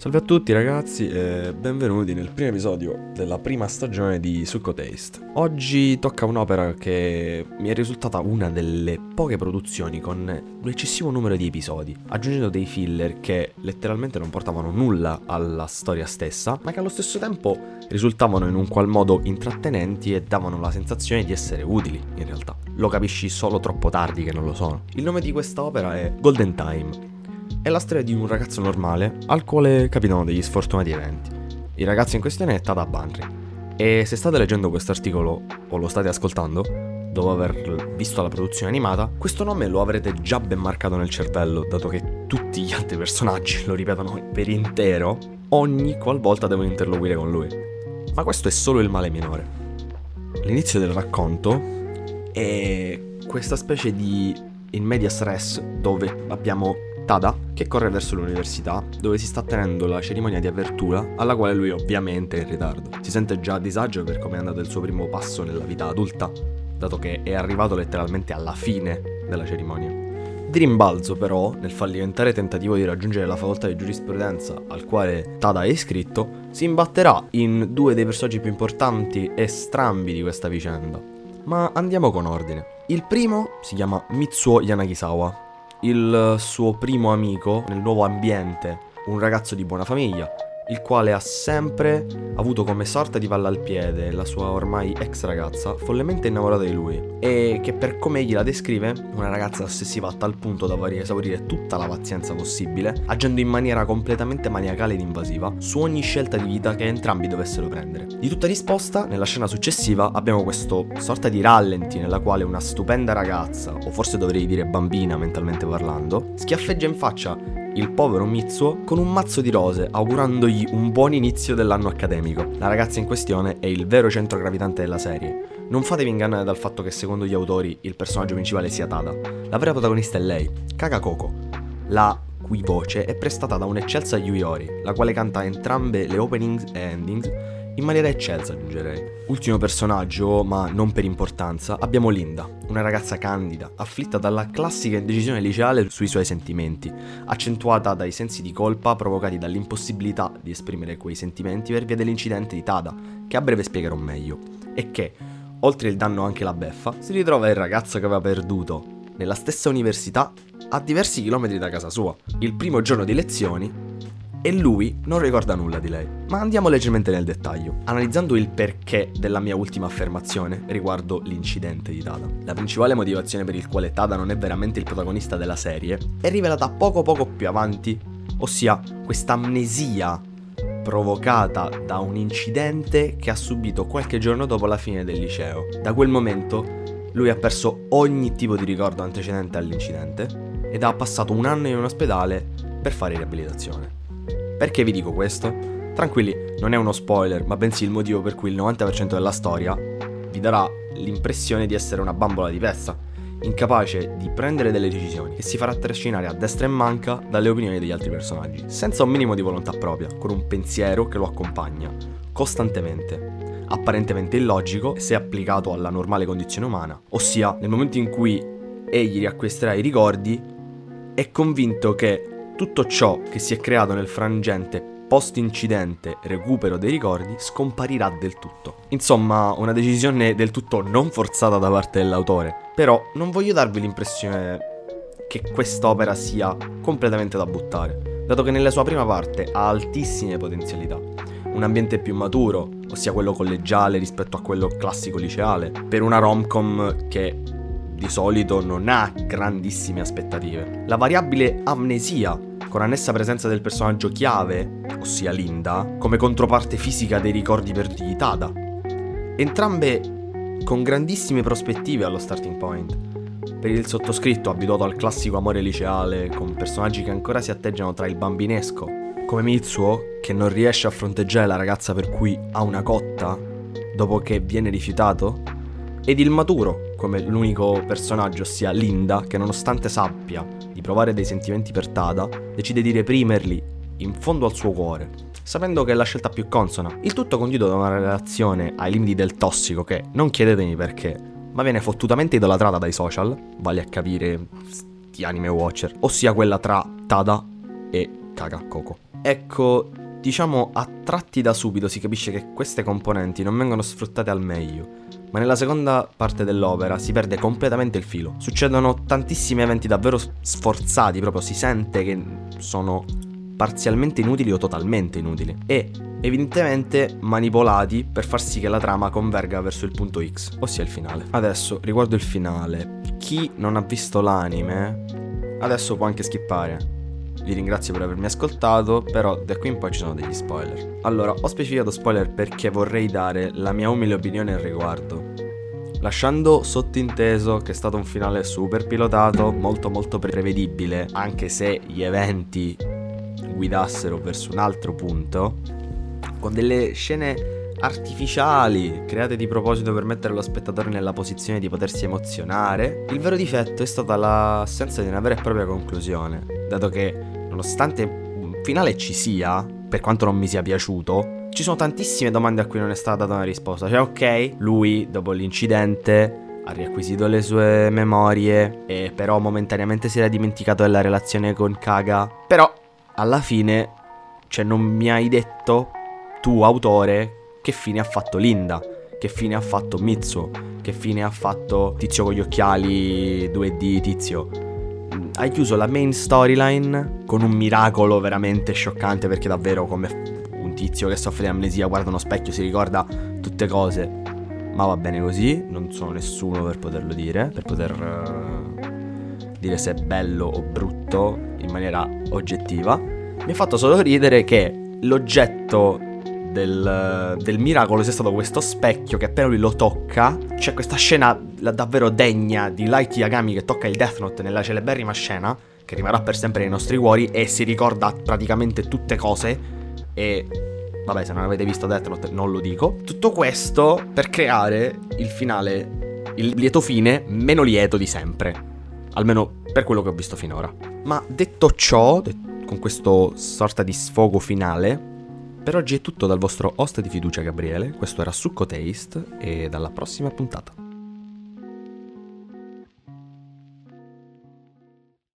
Salve a tutti ragazzi e benvenuti nel primo episodio della prima stagione di Succo Taste. Oggi tocca un'opera che mi è risultata una delle poche produzioni con un eccessivo numero di episodi, aggiungendo dei filler che letteralmente non portavano nulla alla storia stessa, ma che allo stesso tempo risultavano in un qual modo intrattenenti e davano la sensazione di essere utili in realtà. Lo capisci solo troppo tardi che non lo sono. Il nome di questa opera è Golden Time è la storia di un ragazzo normale al quale capitano degli sfortunati eventi. Il ragazzo in questione è Tada Banri. E se state leggendo questo articolo o lo state ascoltando, dopo aver visto la produzione animata, questo nome lo avrete già ben marcato nel cervello, dato che tutti gli altri personaggi lo ripetono per intero ogni qualvolta devono interloquire con lui. Ma questo è solo il male minore. L'inizio del racconto è questa specie di in medias res dove abbiamo Tada che corre verso l'università dove si sta tenendo la cerimonia di apertura alla quale lui ovviamente è in ritardo. Si sente già a disagio per come è andato il suo primo passo nella vita adulta, dato che è arrivato letteralmente alla fine della cerimonia. Di rimbalzo però, nel fallimentare tentativo di raggiungere la facoltà di giurisprudenza al quale Tada è iscritto, si imbatterà in due dei personaggi più importanti e strambi di questa vicenda. Ma andiamo con ordine. Il primo si chiama Mitsuo Yanagisawa, il suo primo amico nel nuovo ambiente, un ragazzo di buona famiglia, il quale ha sempre avuto come sorta di palla al piede la sua ormai ex ragazza, follemente innamorata di lui, e che per come egli la descrive, una ragazza ossessiva a tal punto da esaurire tutta la pazienza possibile, agendo in maniera completamente maniacale ed invasiva su ogni scelta di vita che entrambi dovessero prendere. Di tutta risposta, nella scena successiva abbiamo questo sorta di rallenti nella quale una stupenda ragazza, o forse dovrei dire bambina mentalmente parlando, schiaffeggia in faccia il povero Mitsuo con un mazzo di rose, augurandogli un buon inizio dell'anno accademico. La ragazza in questione è il vero centro gravitante della serie. Non fatevi ingannare dal fatto che secondo gli autori il personaggio principale sia Tada. La vera protagonista è lei, Kagakoko, la cui voce è prestata da un'eccelsa Yuyori, la quale canta entrambe le openings e endings in maniera eccelsa, aggiungerei. Ultimo personaggio, ma non per importanza, abbiamo Linda, una ragazza candida, afflitta dalla classica indecisione liceale sui suoi sentimenti, accentuata dai sensi di colpa provocati dall'impossibilità di esprimere quei sentimenti per via dell'incidente di Tada, che a breve spiegherò meglio, e che, oltre il danno anche la beffa, si ritrova il ragazzo che aveva perduto, nella stessa università, a diversi chilometri da casa sua. Il primo giorno di lezioni, e lui non ricorda nulla di lei. Ma andiamo leggermente nel dettaglio, analizzando il perché della mia ultima affermazione riguardo l'incidente di Tada. La principale motivazione per il quale Tada non è veramente il protagonista della serie è rivelata poco poco più avanti, ossia questa amnesia provocata da un incidente che ha subito qualche giorno dopo la fine del liceo. Da quel momento lui ha perso ogni tipo di ricordo antecedente all'incidente ed ha passato un anno in un ospedale per fare riabilitazione. Perché vi dico questo? Tranquilli, non è uno spoiler, ma bensì il motivo per cui il 90% della storia vi darà l'impressione di essere una bambola di pezza, incapace di prendere delle decisioni e si farà trascinare a destra e manca dalle opinioni degli altri personaggi, senza un minimo di volontà propria, con un pensiero che lo accompagna costantemente, apparentemente illogico se applicato alla normale condizione umana, ossia nel momento in cui egli riacquisterà i ricordi, è convinto che tutto ciò che si è creato nel frangente post-incidente recupero dei ricordi scomparirà del tutto. Insomma, una decisione del tutto non forzata da parte dell'autore. Però non voglio darvi l'impressione che quest'opera sia completamente da buttare, dato che nella sua prima parte ha altissime potenzialità. Un ambiente più maturo, ossia quello collegiale rispetto a quello classico liceale, per una rom-com che di solito non ha grandissime aspettative. La variabile amnesia con annessa presenza del personaggio chiave, ossia Linda, come controparte fisica dei ricordi perduti di Tada. Entrambe con grandissime prospettive allo starting point. Per il sottoscritto, abituato al classico amore liceale, con personaggi che ancora si atteggiano tra il bambinesco, come Mitsuo, che non riesce a fronteggiare la ragazza per cui ha una cotta, dopo che viene rifiutato, ed il maturo, come l'unico personaggio, ossia Linda, che nonostante sappia di provare dei sentimenti per Tada, decide di reprimerli in fondo al suo cuore, sapendo che è la scelta più consona. Il tutto condito da una relazione ai limiti del tossico che, non chiedetemi perché, ma viene fottutamente idolatrata dai social, vale a capire sti anime watcher, ossia quella tra Tada e Kagakoko. ecco, diciamo a tratti da subito si capisce che queste componenti non vengono sfruttate al meglio, ma nella seconda parte dell'opera si perde completamente il filo. Succedono tantissimi eventi davvero sforzati, proprio si sente che sono parzialmente inutili o totalmente inutili e evidentemente manipolati per far sì che la trama converga verso il punto X, ossia il finale. Adesso, riguardo il finale, chi non ha visto l'anime adesso può anche skippare. Vi ringrazio per avermi ascoltato, però da qui in poi ci sono degli spoiler. Allora, ho specificato spoiler perché vorrei dare la mia umile opinione al riguardo. Lasciando sottinteso che è stato un finale super pilotato, molto molto prevedibile, anche se gli eventi guidassero verso un altro punto, con delle scene artificiali, create di proposito per mettere lo spettatore nella posizione di potersi emozionare, il vero difetto è stata l'assenza di una vera e propria conclusione, dato che nonostante un finale ci sia, per quanto non mi sia piaciuto, ci sono tantissime domande a cui non è stata data una risposta. Cioè, ok, lui dopo l'incidente ha riacquisito le sue memorie e però momentaneamente si era dimenticato della relazione con Kaga. Però alla fine, cioè non mi hai detto tu autore che fine ha fatto Linda, che fine ha fatto Mitsu, che fine ha fatto Tizio con gli occhiali 2D Tizio. Hai chiuso la main storyline con un miracolo veramente scioccante perché davvero come un tizio che soffre di amnesia guarda uno specchio si ricorda tutte cose. Ma va bene così, non sono nessuno per poterlo dire, per poter uh, dire se è bello o brutto in maniera oggettiva. Mi ha fatto solo ridere che l'oggetto del, del, miracolo sia stato questo specchio che appena lui lo tocca, c'è questa scena davvero degna di Light Yagami che tocca il Death Note nella celeberrima scena, che rimarrà per sempre nei nostri cuori e si ricorda praticamente tutte cose e... Vabbè, se non avete visto Death Note non lo dico. Tutto questo per creare il finale, il lieto fine meno lieto di sempre. Almeno per quello che ho visto finora. Ma detto ciò, con questo sorta di sfogo finale, per oggi è tutto dal vostro host di fiducia Gabriele, questo era Succo Taste e dalla prossima puntata.